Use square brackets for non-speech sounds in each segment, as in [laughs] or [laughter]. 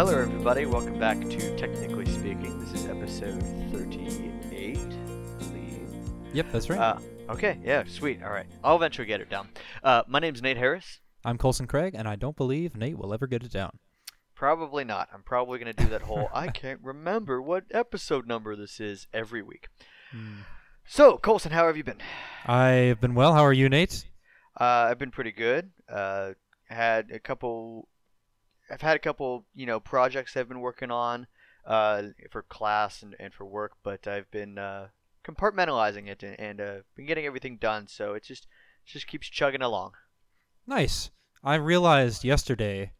Hello, everybody. Welcome back to Technically Speaking. This is episode 38, I believe. Yep, that's right. Uh, okay, yeah, sweet. All right. I'll eventually get it down. Uh, my name's Nate Harris. I'm Colson Craig, and I don't believe Nate will ever get it down. Probably not. I'm probably going to do that whole I can't remember what episode number this is every week. So, Colson, how have you been? I've been well. How are you, Nate? Uh, I've been pretty good. Uh, had a couple. I've had a couple, you know, projects I've been working on uh, for class and, and for work, but I've been uh, compartmentalizing it and, and uh, been getting everything done. So it just it just keeps chugging along. Nice. I realized yesterday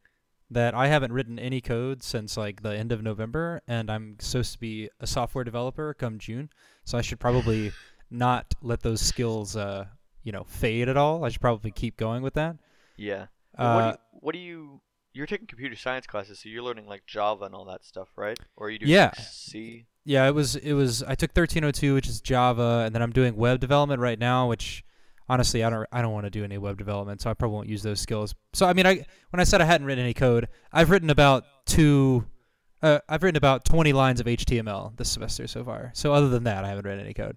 that I haven't written any code since like the end of November, and I'm supposed to be a software developer come June. So I should probably [laughs] not let those skills, uh, you know, fade at all. I should probably keep going with that. Yeah. Well, what, do Uh, you, what do you? You're taking computer science classes, so you're learning like Java and all that stuff, right? Or are you doing Yeah. like, C? Yeah, it was it was I took 1302, which is Java, and then I'm doing web development right now, which honestly I don't I don't want to do any web development, so I probably won't use those skills. So I mean, I when I said I hadn't written any code, I've written about two uh, I've written about 20 lines of HTML this semester so far. So other than that, I haven't written any code.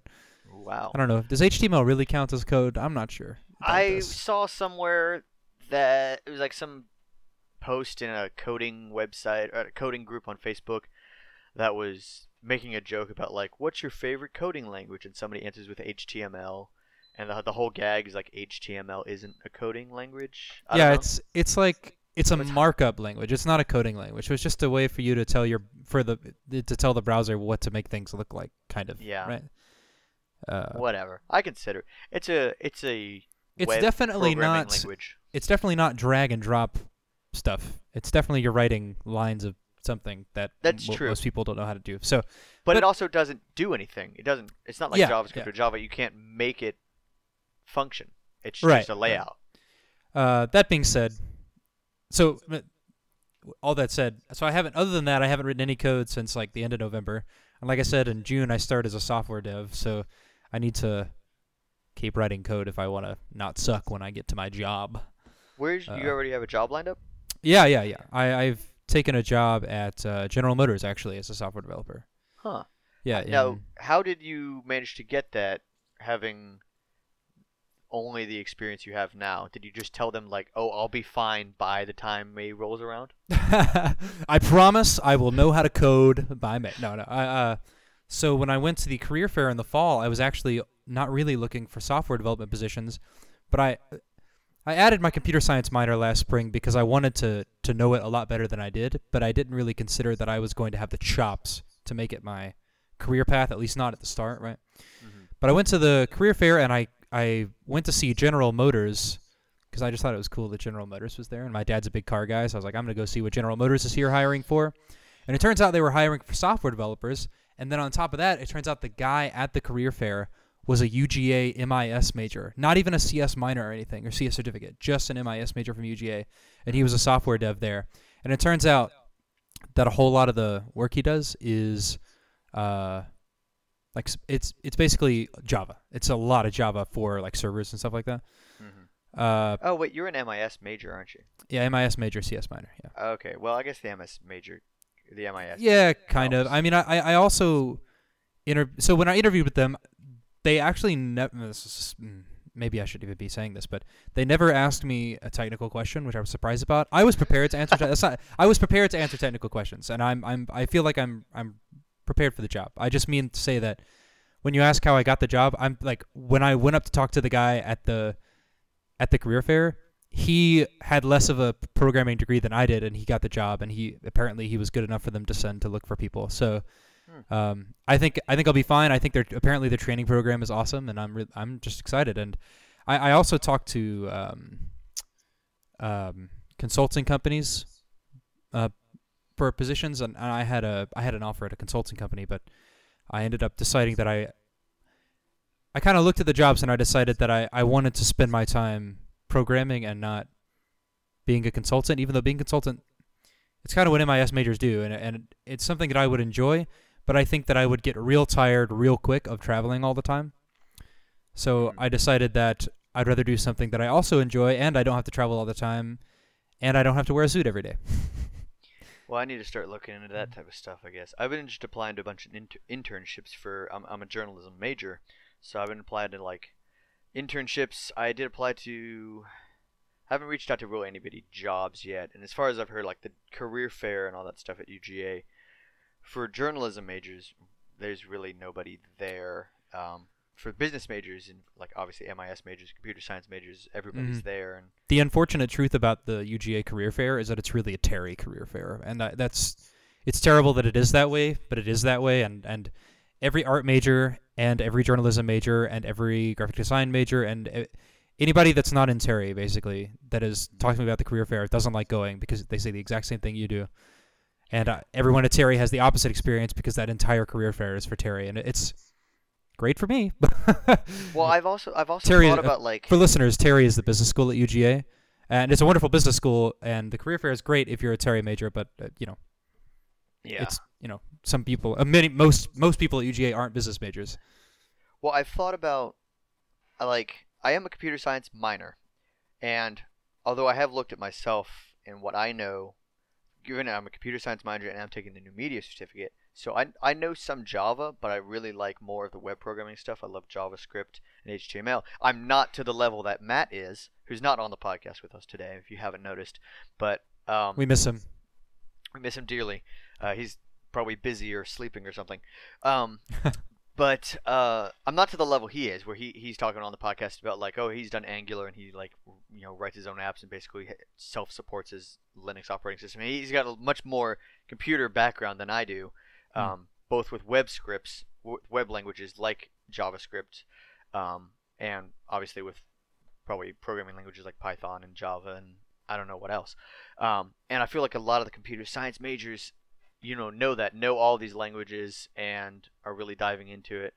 Wow. I don't know. Does HTML really count as code? I'm not sure. I this. saw somewhere that it was like some post in a coding website or a coding group on Facebook that was making a joke about like what's your favorite coding language and somebody answers with HTML and the, the whole gag is like HTML isn't a coding language. I yeah, it's it's like it's a markup language. It's not a coding language. It's just a way for you to tell your for the to tell the browser what to make things look like, kind of. Yeah. Right. Uh, whatever. I consider it. it's a it's a It's definitely not- language. it's definitely not drag and drop stuff. It's definitely you're writing lines of something that That's mo- true. most people don't know how to do. So But, it also doesn't do anything. It doesn't. It's not like Yeah, JavaScript yeah. or Java. You can't make it function. It's Right, just a right. layout. uh, that being said, so all that said, so I haven't. Other than that, I haven't written any code since like the end of November. And like I said, in June I start as a software dev, so I need to keep writing code if I want to not suck when I get to my job. Where's Uh, you already have a job lined up? Yeah, yeah, yeah. I, I've taken a job at uh, General Motors actually as a software developer. Huh. Yeah. Now, in- how did you manage to get that having only the experience you have now? Did you just tell them like, "Oh, I'll be fine by the time May rolls around"? [laughs] I promise I will know how to code by May. No, no. I, uh, so when I went to the career fair in the fall, I was actually not really looking for software development positions, but I I added my computer science minor last spring because I wanted to to know it a lot better than I did, but I didn't really consider that I was going to have the chops to make it my career path, at least not at the start, right? Mhm. But I went to the career fair and I I went to see General Motors because I just thought it was cool that General Motors was there, and my dad's a big car guy, so I was like, I'm gonna go see what General Motors is here hiring for. And it turns out they were hiring for software developers, and then on top of that, it turns out the guy at the career fair was a UGA MIS major, not even a CS minor or anything or CS certificate, just an MIS major from UGA, and he was a software dev there. And it turns out that a whole lot of the work he does is uh, like it's it's basically Java. It's a lot of Java for like servers and stuff like that. Mhm. Uh, Oh wait, you're an MIS major, aren't you? yeah, MIS major, CS minor. Yeah. Okay. Well, I guess the MS major, the MIS. Yeah, kind of. I mean, I I I also inter- so when I interviewed with them, they actually never. Mm, maybe I should even be saying this, but they never asked me a technical question, which I was surprised about. I was prepared to answer. te- [laughs] not, I was prepared to answer technical questions, and I'm I'm I feel like I'm I'm prepared for the job. I just mean to say that when you ask how I got the job, I'm like when I went up to talk to the guy at the at the career fair, he had less of a programming degree than I did, and he got the job, and he apparently he was good enough for them to send to look for people. So, um, I think I think I'll be fine. I think their apparently the training program is awesome, and I'm re- I'm just excited. And I, I also talked to um, um, consulting companies uh, for positions, and, and I had a I had an offer at a consulting company, but I ended up deciding that I I kind of looked at the jobs and I decided that I, I wanted to spend my time programming and not being a consultant, even though being a consultant, it's kind of what MIS majors do, and, and it's something that I would enjoy, but I think that I would get real tired real quick of traveling all the time. So Mm. I decided that I'd rather do something that I also enjoy and I don't have to travel all the time and I don't have to wear a suit every day. [laughs] Well, I need to start looking into that type of stuff. I guess I've been just applying to a bunch of inter- internships for. I'm I'm a journalism major, so I've been applying to like internships. I did apply to. haven't reached out to really anybody jobs yet, and as far as I've heard, like the career fair and all that stuff at UGA, for journalism majors, there's really nobody there. Um, for business majors and like obviously MIS majors, computer science majors, everybody's Mhm. there, and The unfortunate truth about the UGA career fair is that it's really a Terry career fair, and that, that's it's terrible that it is that way, but it is that way, and and every art major and every journalism major and every graphic design major and uh, anybody that's not in Terry basically that is talking about the career fair doesn't like going because they say the exact same thing you do, and uh, everyone at Terry has the opposite experience because that entire career fair is for Terry, and it's great for me. [laughs] well, I've also I've also Terry, thought uh, about like for listeners, Terry is the business school at UGA, and it's a wonderful business school. And the career fair is great if you're a Terry major, but uh, you know, yeah. it's you know, some people, uh, many, most, most people at UGA aren't business majors. Well, I've thought about, I like, I am a computer science minor, and although I have looked at myself and what I know, given I'm a computer science minor and I'm taking the new media certificate, so I I know some Java, but I really like more of the web programming stuff. I love JavaScript and HTML. I'm not to the level that Matt is, who's not on the podcast with us today, if you haven't noticed, but um, We miss him. we miss him dearly. Uh, he's probably busy or sleeping or something. Um, [laughs] but uh, I'm not to the level he is, where he, he's talking on the podcast about like, oh, he's done Angular and he like you know writes his own apps and basically self supports his Linux operating system. He's got a much more computer background than I do, Hmm. um, both with web scripts, w- web languages like JavaScript, um, and obviously with probably programming languages like Python and Java and I don't know what else. Um, and I feel like a lot of the computer science majors, you know, know that, know all these languages, and are really diving into it.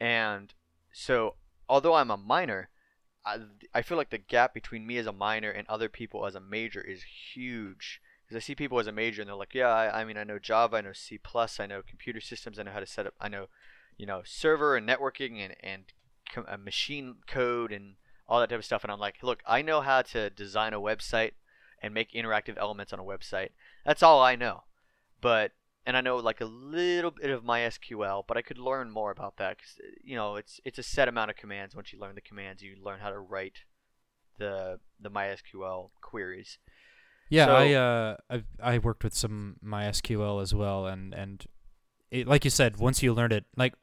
And so, although I'm a minor, I, I feel like the gap between me as a minor and other people as a major is huge. Because I see people as a major and they're like, yeah, I, I mean, I know Java, I know C++, plus I know computer systems, I know how to set up, I know, you know, server and networking and, and com- uh, machine code and all that type of stuff. And I'm like, look, I know how to design a website and make interactive elements on a website. That's all I know. But and I know like a little bit of MySQL, but I could learn more about that because you know it's it's a set amount of commands. Once you learn the commands, you learn how to write the the MySQL queries. Yeah, So- I uh, I've, I worked with some MySQL as well, and and it, like you said, once you learn it, like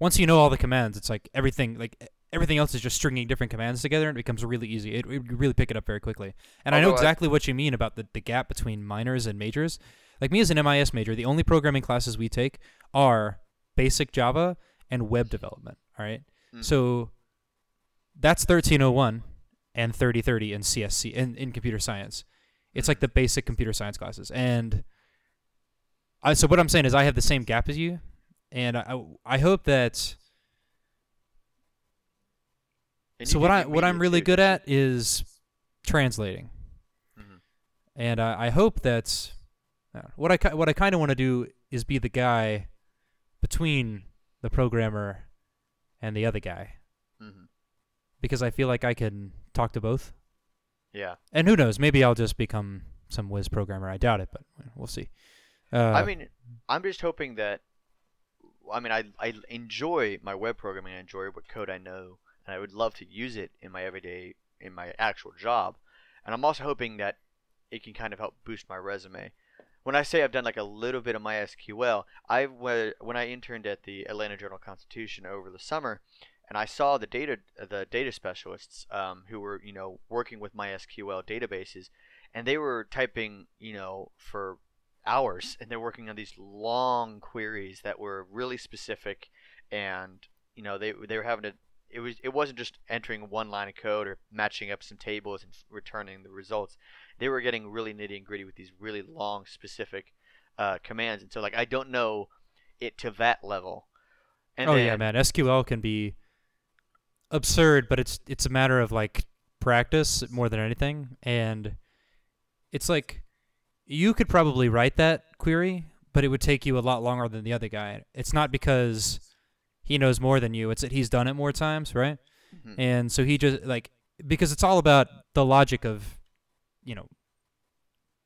once you know all the commands, it's like everything like everything else is just stringing different commands together, and it becomes really easy. It, it you really pick it up very quickly. And I know Although I- exactly what you mean about the the gap between minors and majors. Like me as an MIS major, the only programming classes we take are basic Java and web development. All right, Mhm. so that's 1301 and 3030 in CSC in, in computer science. It's like the basic computer science classes. And I, so what I'm saying is I have the same gap as you, and I, I hope that. And so what I what I'm really too, good at is translating, Mhm. and I, I hope that what I what I kind of want to do is be the guy between the programmer and the other guy? Mhm. because I feel like I can talk to both. Yeah. And who knows? Maybe I'll just become some whiz programmer. I doubt it, but we'll see. Uh, I mean, I'm just hoping that. I mean, I I enjoy my web programming. I enjoy what code I know, and I would love to use it in my everyday, in my actual job. And I'm also hoping that it can kind of help boost my resume. When I say I've done like a little bit of MySQL, I when I interned at the Atlanta Journal Constitution over the summer, and I saw the data the data specialists um, who were you know working with MySQL databases, and they were typing you know for hours and they're working on these long queries that were really specific and you know they they were having to it was it wasn't just entering one line of code or matching up some tables and returning the results they were getting really nitty and gritty with these really long specific uh, commands and so like I don't know it to that level and oh then, yeah, man. SQL can be absurd, but it's it's a matter of like practice more than anything, and it's like you could probably write that query, but it would take you a lot longer than the other guy. It's not because he knows more than you; it's that he's done it more times, right? Mhm. And so he just like because it's all about the logic of, you know,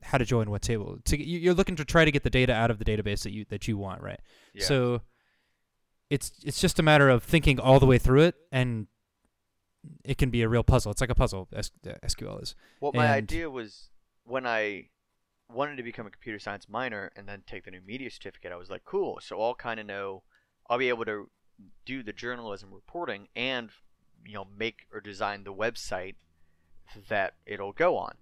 how to join what table. To you- you're looking to try to get the data out of the database that you that you want, right? Yeah. So it's it's just a matter of thinking all the way through it, and it can be a real puzzle. It's like a puzzle. S- uh, SQL is. Well, my And- idea was when I wanted to become a computer science minor and then take the new media certificate, I was like, cool. So I'll kind of know, I'll be able to do the journalism reporting and, you know, make or design the website that it'll go on.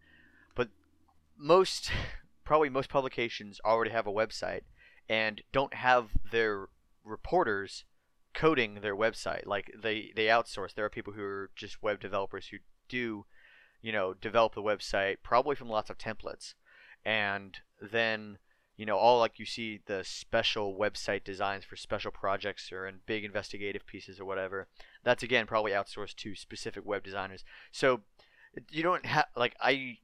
Most, [laughs] probably most publications already have a website and don't have their reporters coding their website. Like they, they outsource. There are people who are just web developers who do you know, develop the website probably from lots of templates. And then, you know, all like you see the special website designs for special projects or in big investigative pieces or whatever. That's again probably outsourced to specific web designers. So you don't have like I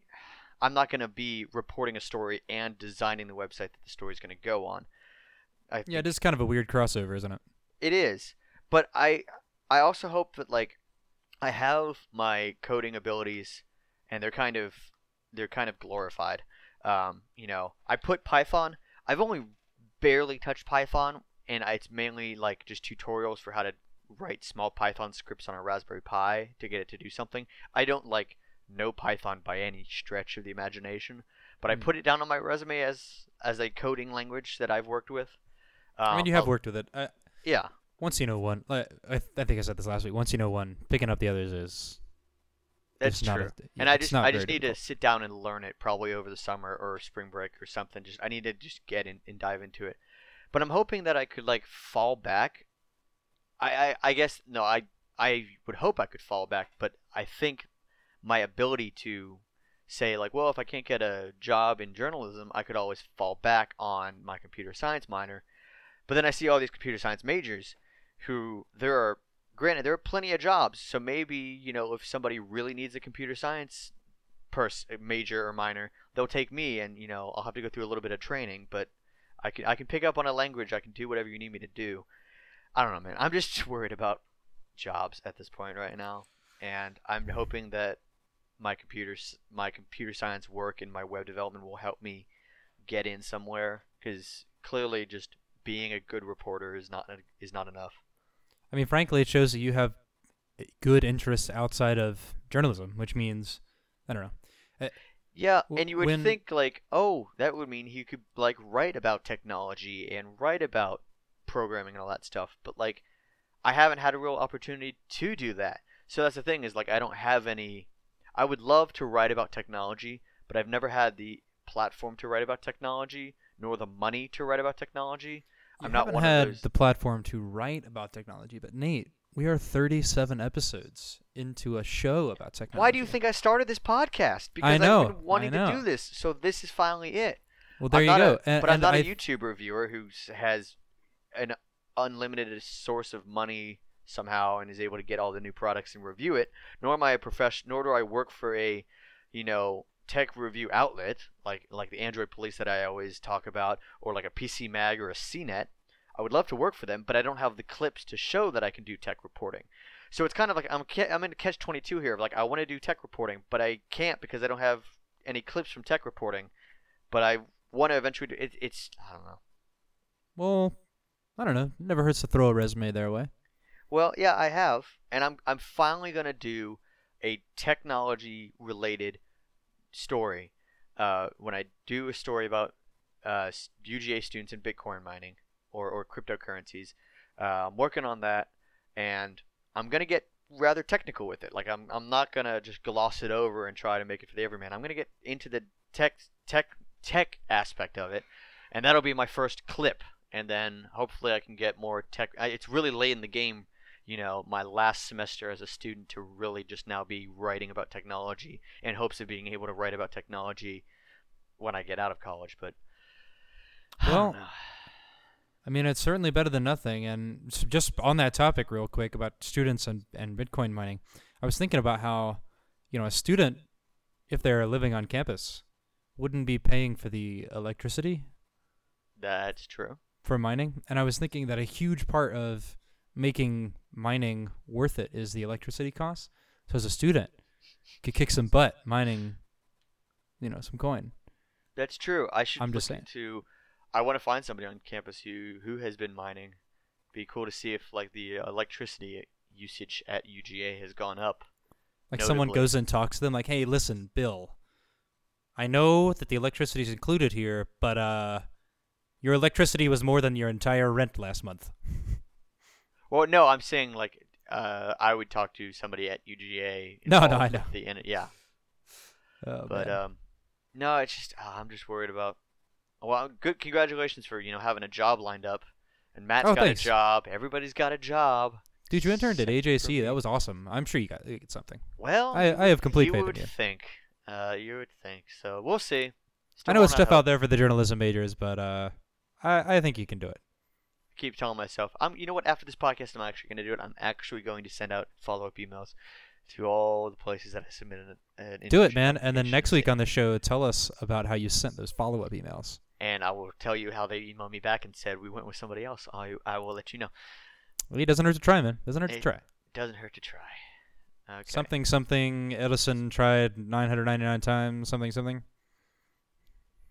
I'm not going to be reporting a story and designing the website that the story is going to go on. I Yeah, it is kind of a weird crossover, isn't it? it is, but I I also hope that like I have my coding abilities, and they're kind of they're kind of glorified. Um, you know, I put Python. I've only barely touched Python, and I, it's mainly like just tutorials for how to write small Python scripts on a Raspberry Pi to get it to do something. I don't like know Python by any stretch of the imagination, but I Hmm. put it down on my resume as as a coding language that I've worked with. I mean, Um, you have worked with it. I, Yeah, once you know one, I, I think I said this last week. Once you know one, picking up the others is that's it's not true. a- yeah, and I just I just need to sit down and learn it probably over the summer or spring break or something. Just I need to just get in and dive into it. But I'm hoping that I could like fall back. I I, I guess no I I would hope I could fall back, but I think my ability to say like well if I can't get a job in journalism I could always fall back on my computer science minor. But then I see all these computer science majors who there are granted there are plenty of jobs. So maybe you know if somebody really needs a computer science pers- uh, major or minor they'll take me and you know i'll have to go through a little bit of training. But i can i can pick up on a language. I can do whatever you need me to do. I don't know man. I'm just [laughs] worried about jobs at this point right now. And i'm hoping that my computers my computer science work and my web development will help me get in somewhere because clearly just being a good reporter is not is not enough I mean, frankly, it shows that you have eh, good interests outside of journalism, which means I don't know. Eh, yeah, and you would when- think like, oh, that would mean he could like write about technology and write about programming and all that stuff. But like, I haven't had a real opportunity to do that. So that's the thing is like, I don't have any. I would love to write about technology, but I've never had the platform to write about technology, nor the money to write about technology. You I'm not one had of those. the platform to write about technology, but Nate, we are 37 episodes into a show about technology. Why do you think I started this podcast? Because know, have been wanting I to do this. So this is finally it. Well, there I'm you go. A, and, but I'm not a I- YouTube reviewer who has an unlimited source of money somehow and is able to get all the new products and review it. Nor am I a profession. Nor do I work for a, you know, tech review outlet like like the Android Police that I always talk about, or like a PC Mag or a CNET. I would love to work for them, but I don't have the clips to show that I can do tech reporting. So it's kind of like I'm I'm in a catch 22 here. Like I want to do tech reporting, but I can't because I don't have any clips from tech reporting. But I want to eventually do it. It's I don't know. well, I don't know. Never hurts to throw a resume their way. Well, yeah, I have, and I'm I'm finally gonna do a technology related story. Uh, when I do a story about uh, UGA students in Bitcoin mining or or cryptocurrencies, uh, I'm working on that, and I'm gonna get rather technical with it. Like I'm I'm not gonna just gloss it over and try to make it for the everyman. I'm gonna get into the tech tech tech aspect of it, and that'll be my first clip. And then hopefully I can get more tech. It's really late in the game you know, my last semester as a student to really just now be writing about technology in hopes of being able to write about technology when I get out of college. But I Well, know. I mean, it's certainly better than nothing. And just on that topic, real quick about students and, and Bitcoin mining, I was thinking about how, you know, a student, if they're living on campus, wouldn't be paying for the electricity That's true. for mining. And I was thinking that a huge part of making mining worth it is the electricity costs. So as a student, could kick some butt mining, you know, some coin. That's true. I should I'm just saying. To, I want to find somebody on campus who who has been mining. Be cool to see if like the electricity usage at UGA has gone up. Like someone goes and talks to them, like, "Hey, listen, Bill, I know that the electricity is included here, but uh, your electricity was more than your entire rent last month." [laughs] Well, no, I'm saying like uh, I would talk to somebody at UGA. No, no, I know. The, in it, yeah, Oh, but man. um, no, it's just uh, I'm just worried about. Well, good. Congratulations for you know having a job lined up, and Matt's Oh, got thanks. a job. Everybody's got a job. dude, you interned at AJC. That was awesome. I'm sure you got, you something. Well, I- I have complete you faith in would you. think. Uh, you would think. So we'll see. I know it's tough out there for the journalism majors, but uh, I I think you can do it. Keep telling myself, I'm. You know what? After this podcast, I'm actually going to do it. I'm actually going to send out follow-up emails to all the places that I submitted an, Do it, man. And then next week on the show, tell us about how you sent those follow-up emails. and I will tell you how they emailed me back and said we went with somebody else. I I will let you know. Well, it doesn't hurt to try, man. Doesn't hurt to try. It- try. Doesn't hurt to try. Okay. Something something Edison tried 999 times. Something something.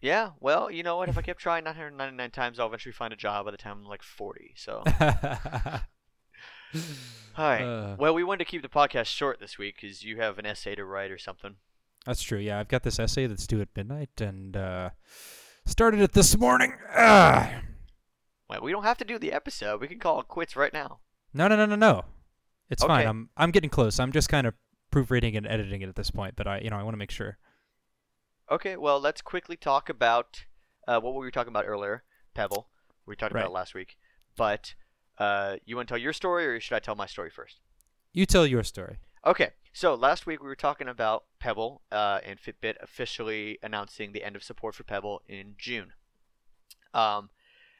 Yeah. Well, you know what? If I [laughs] kept trying 999 times, I'll eventually find a job by the time I'm like 40. So. [laughs] All right. Uh, well, we wanted to keep the podcast short this week because you have an essay to write or something. That's true. Yeah, I've got this essay that's due at midnight, and uh, started it this morning. Ah. Well, we don't have to do the episode. We can call it quits right now. No, no, no, no, no. It's fine. I'm I'm getting close. I'm just kind of proofreading and editing it at this point, but I, you know, I want to make sure. Okay, well, let's quickly talk about uh, what we were talking about earlier, Pebble. We talked about it last week. But uh, you want to tell your story, or should I tell my story first? You tell your story. Okay, so last week we were talking about Pebble uh, and Fitbit officially announcing the end of support for Pebble in June. Um,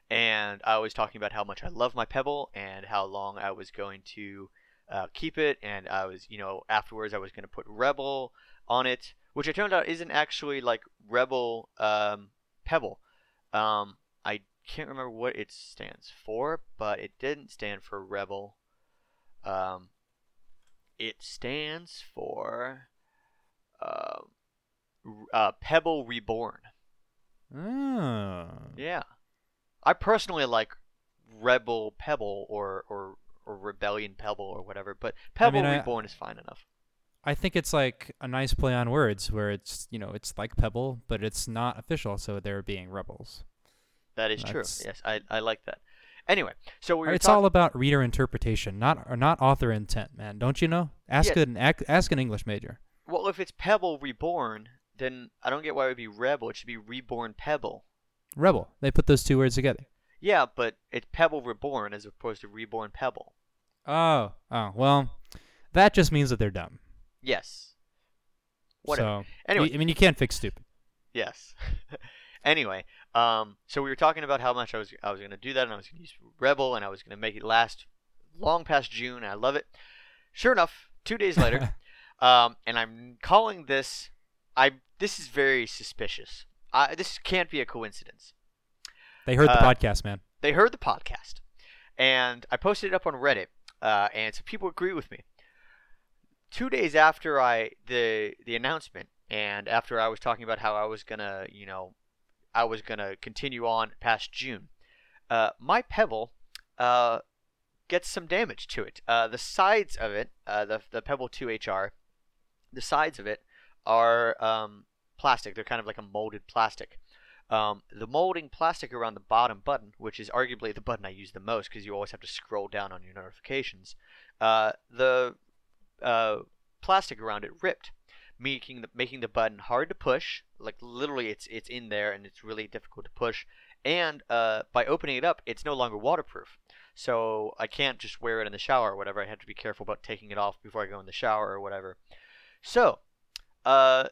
and I was talking about how much I love my Pebble and how long I was going to uh, keep it, and I was, you know, afterwards I was going to put Rebble on it, which it turned out isn't actually like Rebel um, Pebble. Um, I can't remember what it stands for, but it didn't stand for Rebel. Um, it stands for uh, uh, Pebble Reborn. Oh. Yeah, I personally like Rebel Pebble or or, or Rebellion Pebble or whatever, but Pebble mean, I- Reborn is fine enough. I think it's like a nice play on words where it's you know it's like Pebble, but it's not official, so they're being rebels. That is true. Yes, I, I like that. Anyway, so we were it's talking. all about reader interpretation, not or not author intent, man. Don't you know? Ask Yeah. an ask an English major. well, if it's Pebble Reborn, then I don't get why it would be Rebble. It should be Reborn Pebble. Rebble. They put those two words together. Yeah, but it's Pebble Reborn as opposed to Reborn Pebble. Oh, oh, well, that just means that they're dumb. Yes. Whatever. So, Anyway. I mean, you can't fix stupid. Yes. [laughs] anyway, um, so we were talking about how much I was I was gonna do that, and I was gonna use Rebble, and I was gonna make it last long past June. And I love it. Sure enough, two days later, [laughs] um, and I'm calling this. I this is very suspicious. I, this can't be a coincidence. They heard the Uh, podcast, man. They heard the podcast, and I posted it up on Reddit, uh, and some people agree with me. Two days after I the the announcement, and after I was talking about how I was gonna, you know, I was gonna continue on past June, uh, my Pebble uh, gets some damage to it. Uh, the sides of it, uh, the the Pebble 2 HR, the sides of it are um, plastic. They're kind of like a molded plastic. Um, the molding plastic around the bottom button, which is arguably the button I use the most because you always have to scroll down on your notifications, uh, the uh, plastic around it ripped, making the, making the button hard to push. Like literally, it's it's in there and it's really difficult to push. And uh, by opening it up, it's no longer waterproof. So I can't just wear it in the shower or whatever. I have to be careful about taking it off before I go in the shower or whatever. So, uh,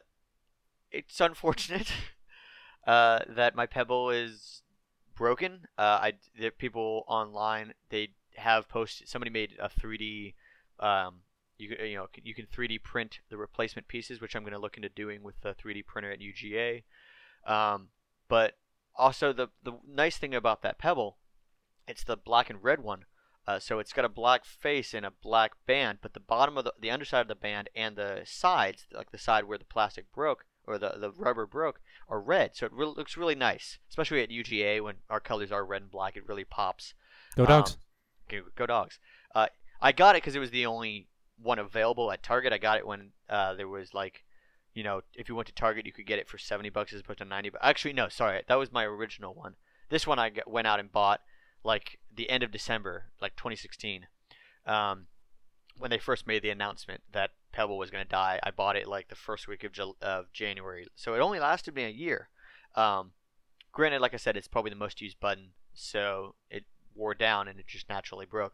it's unfortunate [laughs] uh, that my Pebble is broken. Uh, I people online they have posted. Somebody made a 3D. Um, you you know you can 3D print the replacement pieces, which I'm going to look into doing with the 3D printer at UGA. Um, but also the the nice thing about that Pebble, it's the black and red one. Uh, so it's got a black face and a black band, but the bottom of the the underside of the band and the sides, like the side where the plastic broke or the the rubber broke, are red. So it really looks really nice, especially at UGA when our colors are red and black. It really pops. Go dogs. Um, go, go dogs. Uh, I got it because it was the only one available at Target. I got it when uh, there was like, you know, if you went to Target, you could get it for seventy bucks as opposed to ninety. But actually, no, sorry, that was my original one. This one I got, went out and bought like the end of December, like 2016, um, when they first made the announcement that Pebble was going to die. I bought it like the first week of, of January, so it only lasted me a year. Um, granted, like I said, it's probably the most used button, so it wore down and it just naturally broke.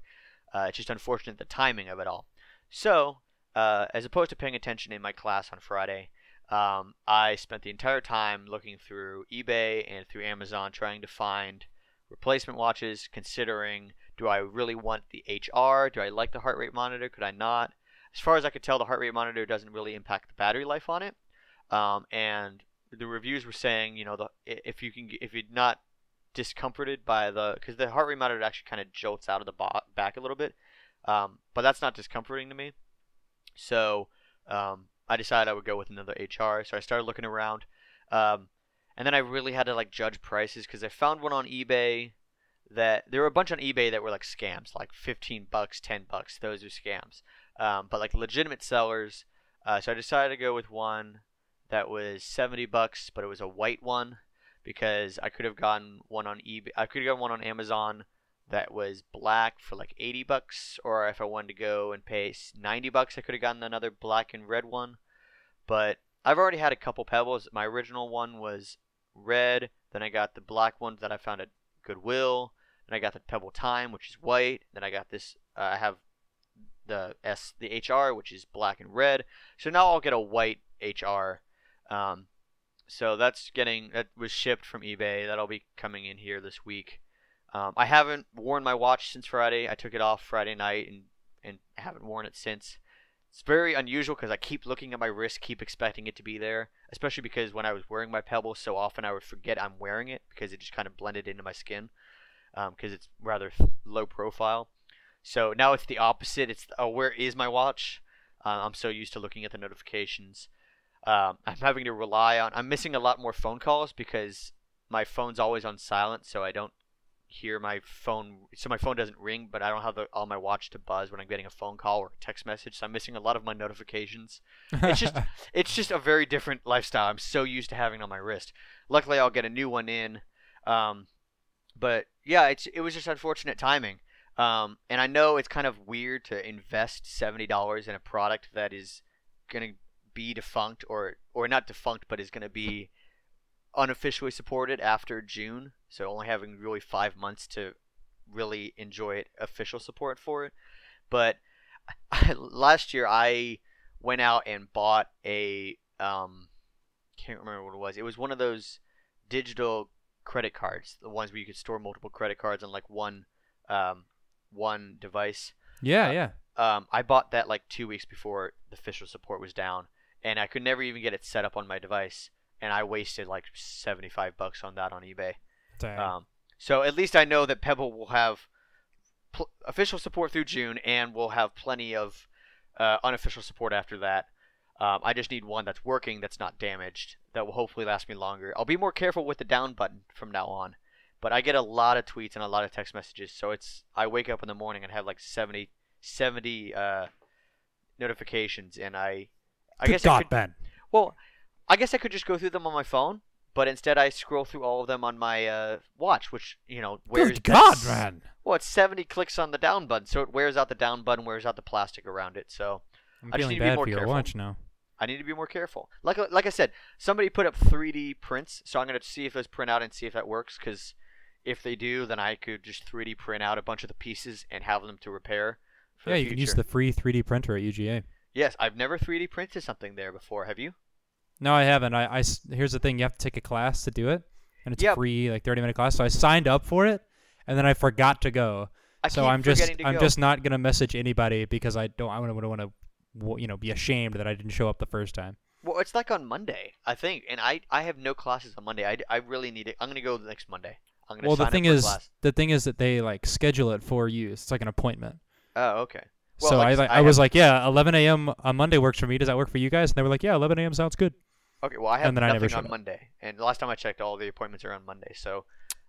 Uh, it's just unfortunate the timing of it all. So, uh, as opposed to paying attention in my class on Friday, um, I spent the entire time looking through eBay and through Amazon trying to find replacement watches, considering do I really want the HR? Do I like the heart rate monitor? Could I not? As far as I could tell, the heart rate monitor doesn't really impact the battery life on it. Um, and the reviews were saying, you know, the if you can, if you're not discomforted by the, because the heart rate monitor actually kind of jolts out of the bo- back a little bit, um, but that's not discomforting to me. So um, I decided I would go with another HR. So I started looking around, um, and then I really had to like judge prices because I found one on eBay that there were a bunch on eBay that were like scams, like 15 bucks, 10 bucks. Those are scams. Um, but like legitimate sellers. Uh, so I decided to go with one that was 70 bucks, but it was a white one because I could have gotten one on eBay. I could have gotten one on Amazon that was black for like 80 bucks, or if I wanted to go and pay 90 bucks, I could have gotten another black and red one. But I've already had a couple pebbles. My original one was red. Then I got the black one that I found at Goodwill. Then I got the Pebble Time, which is white. Then I got this. Uh, I have the S, the HR, which is black and red. So now I'll get a white HR. Um, so that's getting that was shipped from eBay. That'll be coming in here this week. Um, I haven't worn my watch since Friday. I took it off Friday night and and haven't worn it since. It's very unusual because I keep looking at my wrist, keep expecting it to be there. Especially because when I was wearing my Pebble, so often I would forget I'm wearing it because it just kind of blended into my skin because it's rather low profile. So now it's the opposite. It's oh, where is my watch? Uh, I'm so used to looking at the notifications. Um, [laughs] I'm having to rely on. I'm missing a lot more phone calls because my phone's always on silent, so I don't hear my phone. So my phone doesn't ring, but I don't have the, on my watch to buzz when I'm getting a phone call or a text message. So I'm missing a lot of my notifications. It's just [laughs] it's just a very different lifestyle. I'm so used to having it on my wrist. Luckily, I'll get a new one in. Um, but yeah, it's it was just unfortunate timing. Um, and I know it's kind of weird to invest seventy dollars in a product that is gonna be defunct or or not defunct, but is gonna be unofficially supported after June. So only having really five months to really enjoy it, official support for it. But [laughs] last year I went out and bought a um, can't remember what it was. It was one of those digital credit cards, the ones where you could store multiple credit cards on like one um, one device. yeah, uh, yeah. Um, I bought that like two weeks before the official support was down, and I could never even get it set up on my device, and I wasted like seventy five bucks on that on eBay. Um, so at least I know that Pebble will have pl- official support through June, and will have plenty of uh, unofficial support after that. Um, I just need one that's working, that's not damaged, that will hopefully last me longer. I'll be more careful with the down button from now on. But I get a lot of tweets and a lot of text messages, so it's I wake up in the morning and have like 70, 70 uh, notifications, and I, I Good guess God, could, Ben. well, I guess I could just go through them on my phone, but instead I scroll through all of them on my uh, watch, which you know wears. Good God, man. Well, it's seventy clicks on the down button, so it wears out the down button, wears out the plastic around it. So I'm I just feeling need to be more for your careful. watch now. I need to be more careful. Like like I said, somebody put up 3D prints, so I'm gonna see if those print out and see if that works. Because if they do, then I could just 3D print out a bunch of the pieces and have them to repair. For Yeah, you can use the free 3D printer at UGA. Yes, I've never 3D printed something there before. Have you? No, I haven't. I, I here's the thing: you have to take a class to do it, and it's Yeah. free, like 30 minute class. So I signed up for it, and then I forgot to go. I so I'm just I'm go. just not gonna message anybody because I don't I want to want to you know be ashamed that I didn't show up the first time. Well, it's like on Monday, I think, and I I have no classes on Monday. I, I really need it. I'm gonna go the next Monday. I'm gonna Well, sign the thing up for a is class. the thing is that they like schedule it for you. It's like an appointment. Oh, okay. Well, so like I I I, was have- like, yeah, 11 a.m. on Monday works for me. Does that work for you guys? And they were like, yeah, 11 a.m. sounds good. Okay, well, I have and then I never nothing on. Monday, and the last time I checked, all the appointments are on Monday. So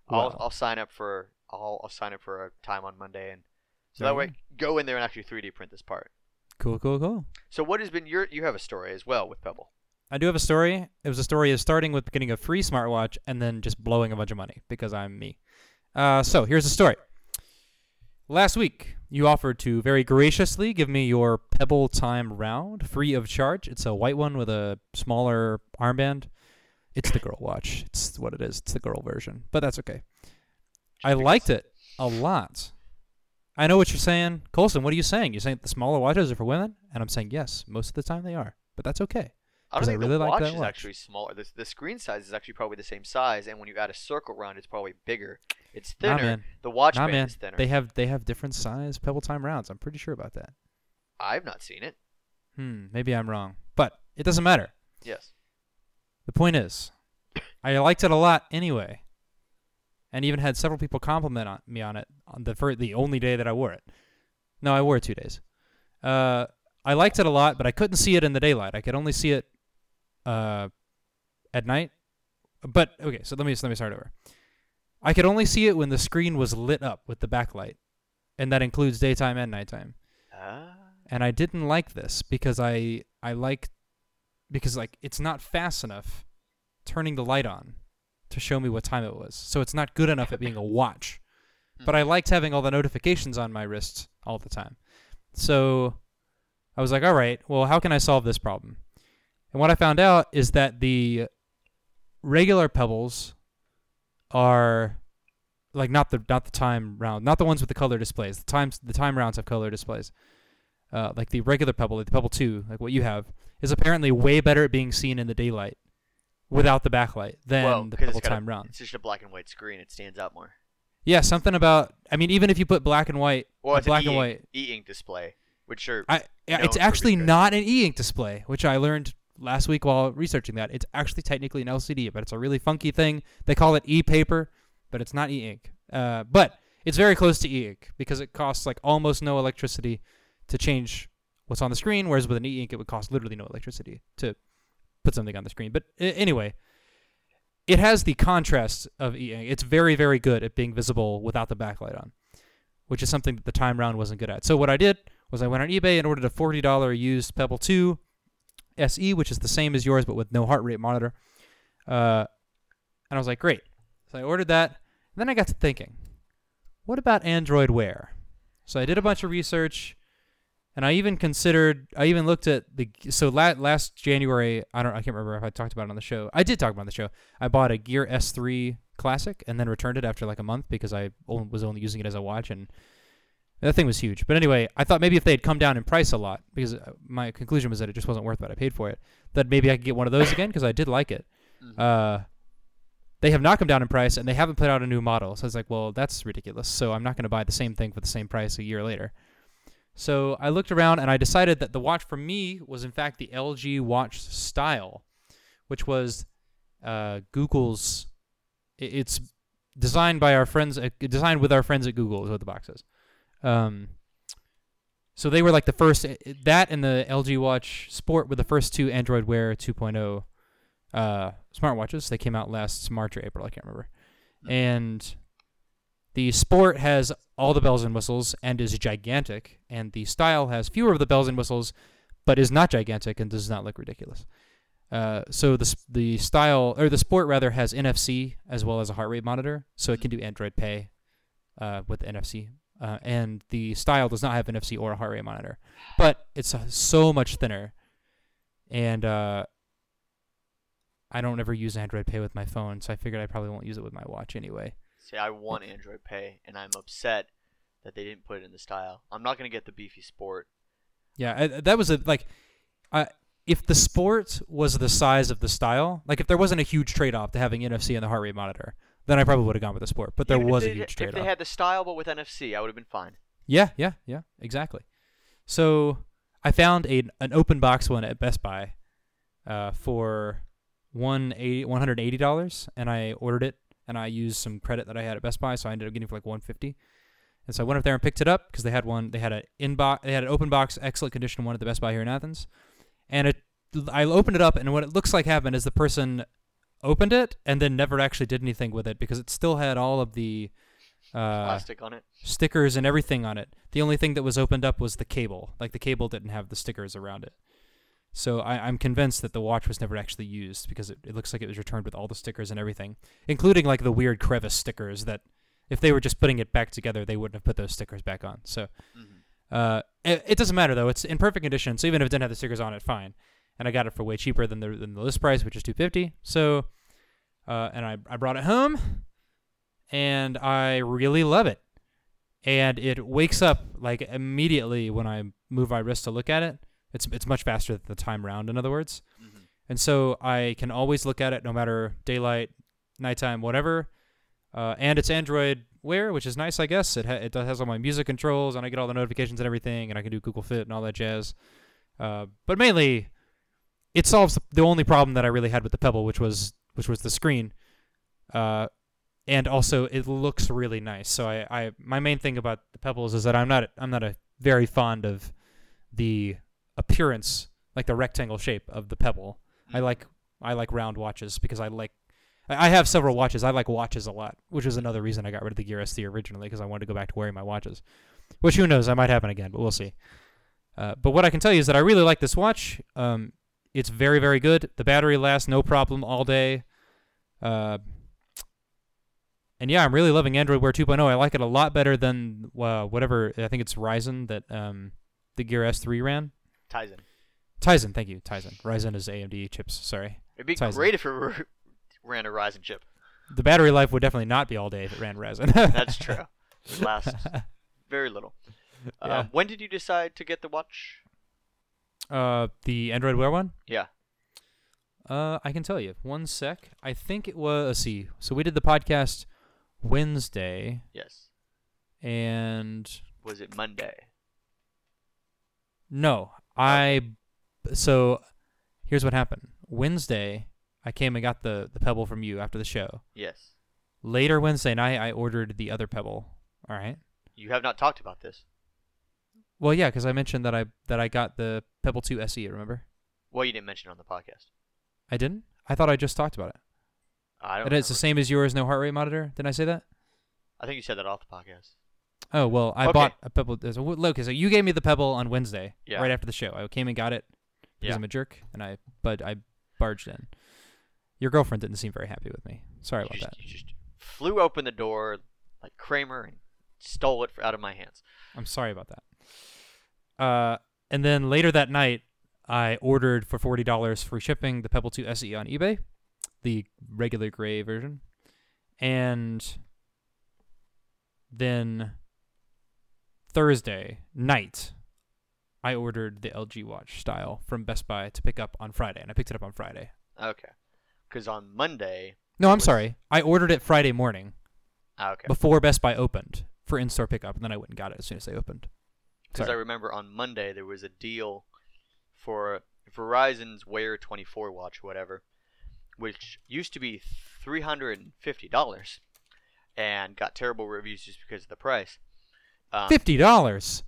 I'll. I'll sign up for I'll I'll sign up for a time on Monday, and so that way go in there and actually 3D print this part. Cool, cool, cool. So what has been your you have a story as well with Pebble? I do have a story. It was a story of starting with getting a free smartwatch and then just blowing a bunch of money because I'm me. Uh, so here's the story. Last week, you offered to very graciously give me your Pebble Time round free of charge. It's a white one with a smaller armband. It's the girl watch. It's what it is. It's the girl version, but that's okay. I liked it a lot. I know what you're saying. Colson, what are you saying? You're saying the smaller watches are for women? And I'm saying yes, most of the time they are. But that's okay. I don't 'Cause I think really the like watch that is watch. actually smaller. The, the screen size is actually probably the same size, and when you add a circle around, it's probably bigger. It's thinner. man. The watch Nah, band man. is thinner. They have they have different size Pebble Time rounds. I'm pretty sure about that. I've not seen it. Hmm, maybe I'm wrong. But it doesn't matter. Yes. The point is, I liked it a lot anyway. And even had several people compliment on me on it on the fir- the only day that I wore it. No, I wore it two days. Uh, I liked it a lot, but I couldn't see it in the daylight. I could only see it uh, at night. But okay, so let me just let me start over. I could only see it when the screen was lit up with the backlight, and that includes daytime and nighttime. Ah. and I didn't like this because I I like because like it's not fast enough turning the light on to show me what time it was. So it's not good enough at being a watch. [laughs] But I liked having all the notifications on my wrist all the time. So I was like, all right, well, how can I solve this problem? And what I found out is that the regular pebbles are like not the not the time round, not the ones with the color displays. The times the time rounds have color displays. Uh, like the regular pebble, like the pebble two, like what you have, is apparently way better at being seen in the daylight without the backlight than well, the pebble got a- round. It's just a black and white screen. It stands out more. Yeah, something about. I mean, even if you put black and white, Well, it's black an and white, e-ink display, which are I yeah, it's actually not an e-ink display, which I learned last week while researching that. It's actually technically an LCD, but it's a really funky thing. They call it e-paper, but it's not e-ink. Uh, but it's very close to e-ink because it costs like almost no electricity to change what's on the screen, whereas with an e-ink it would cost literally no electricity to put something on the screen. But uh, anyway, it has the contrast of e-ink. It's very very good at being visible without the backlight on, which is something that the time round wasn't good at. So what I did was I went on eBay and ordered a forty dollar used Pebble Two SE, which is the same as yours but with no heart rate monitor. Uh, and I was like, great. So I ordered that. And then I got to thinking, what about Android Wear? So I did a bunch of research, and I even considered. I even looked at the. So la- last January, I don't. I can't remember if I talked about it on the show. I did talk about it on the show. I bought a Gear S3 Classic and then returned it after like a month because I was only using it as a watch and that thing was huge. But anyway, I thought maybe if they had come down in price a lot, because uh, my conclusion was that it just wasn't worth what I paid for it, that maybe I could get one of those again because I did like it. Mhm. Uh, they have not come down in price, and they haven't put out a new model. So I was like, well, that's ridiculous. So I'm not going to buy the same thing for the same price a year later. So I looked around and I decided that the watch for me was in fact the LG Watch Style, which was uh, Google's. It's designed by our friends, at, designed with our friends at Google is what the box says. Um, so they were like the first. i- i- That and the LG Watch Sport were the first two Android Wear 2.0 uh, smartwatches. They came out last March or April. I can't remember. And the Sport has all the bells and whistles and is gigantic, and the Style has fewer of the bells and whistles, but is not gigantic and does not look ridiculous. Uh, so the the Style or the Sport rather has NFC as well as a heart rate monitor, so it can do Android Pay uh, with NFC. Uh, and the Style does not have NFC or a heart rate monitor, but it's uh, so much thinner. And uh, I don't ever use Android Pay with my phone, so I figured I probably won't use it with my watch anyway. See, I want Android Pay, and I'm upset that they didn't put it in the style. I'm not gonna get the beefy sport. Yeah, I, that was a like, I if the sport was the size of the style, like if there wasn't a huge trade off to having NFC and the heart rate monitor, then I probably would have gone with the sport. But there Even was a huge If trade they had the style but with NFC, I would have been fine. Yeah, yeah, yeah, exactly. So I found a an open box one at Best Buy uh, for one eighty one hundred eighty dollars, and I ordered it, and I used some credit that I had at Best Buy, so I ended up getting it for like one fifty. And so I went up there and picked it up because they had one. They had an inbox. They had an open box, excellent condition one at the Best Buy here in Athens, and it. I opened it up, and what it looks like happened is the person opened it and then never actually did anything with it because it still had all of the uh, Plastic on it. stickers and everything on it. The only thing that was opened up was the cable. Like the cable didn't have the stickers around it. So I, I'm convinced that the watch was never actually used because it, it looks like it was returned with all the stickers and everything, including like the weird crevice stickers that if they were just putting it back together, they wouldn't have put those stickers back on. So Mhm. uh, it, it doesn't matter though. It's in perfect condition. So even if it didn't have the stickers on it, fine. And I got it for way cheaper than the than the list price, which is two fifty. So, uh, and I I brought it home, and I really love it. And it wakes up like immediately when I move my wrist to look at it. It's it's much faster than the time round. In other words, Mhm. and so I can always look at it no matter daylight, nighttime, whatever. Uh, and it's Android Wear, which is nice, I guess. It ha- it has all my music controls, and I get all the notifications and everything, and I can do Google Fit and all that jazz. Uh, but mainly, it solves the only problem that I really had with the Pebble, which was which was the screen. Uh, and also it looks really nice. So I, I my main thing about the Pebbles is that I'm not I'm not a very fond of the appearance, like the rectangle shape of the Pebble. I Mhm. like I like round watches because I like I I have several watches. I like watches a lot, which is another reason I got rid of the Gear S3 originally because I wanted to go back to wearing my watches. Which who knows, I might happen again, but we'll see. Uh, but what I can tell you is that I really like this watch. Um, it's very very good. The battery lasts no problem all day. Uh, and yeah, I'm really loving Android Wear 2.0. I like it a lot better than uh, whatever I think it's Ryzen that um, the Gear S3 ran. Tizen. Tizen, thank you, Tizen. Ryzen is AMD chips. Sorry. It'd be Tizen. great if it were, [laughs] ran a Ryzen chip. The battery life would definitely not be all day if it ran Ryzen. [laughs] That's true. It lasts [laughs] very little. Yeah. Um, when did you decide to get the watch? Uh, the Android Wear one. Yeah. Uh, I can tell you. One sec. I think it was. Let's see. So we did the podcast Wednesday, Yes. and Was it Monday? no, I. So, here's what happened. Wednesday, I came and got the the Pebble from you after the show. Yes. Later Wednesday night, I ordered the other Pebble. All right. You have not talked about this. Well, yeah, because I mentioned that I that I got the Pebble 2 SE. Remember? Well, you didn't mention it on the podcast. I didn't. I thought I just talked about it. I don't. And it's the remember. same as yours, no heart rate monitor. Didn't I say that? I think you said that off the podcast. Oh well, I Okay. bought a Pebble. there's a- Look, so you gave me the Pebble on Wednesday, Yeah. right after the show. I came and got it because Yeah. I'm a jerk, and I but I barged in. Your girlfriend didn't seem very happy with me. Sorry you about just, that. You just flew open the door like Kramer and stole it out of my hands. I'm sorry about that. Uh, and then later that night, I ordered for forty dollars free shipping the Pebble 2 SE on eBay, the regular gray version, and then Thursday night, I ordered the LG watch style from Best Buy to pick up on Friday, and I picked it up on Friday. Okay. Because on Monday. No, I'm was- sorry. I ordered it Friday morning Ah, okay. before Best Buy opened for in-store pickup, and then I went and got it as soon as they opened. Because I remember on Monday there was a deal for Verizon's Wear 24 watch, or whatever, which used to be $350 and got terrible reviews just because of the price. Um, Fifty dollars.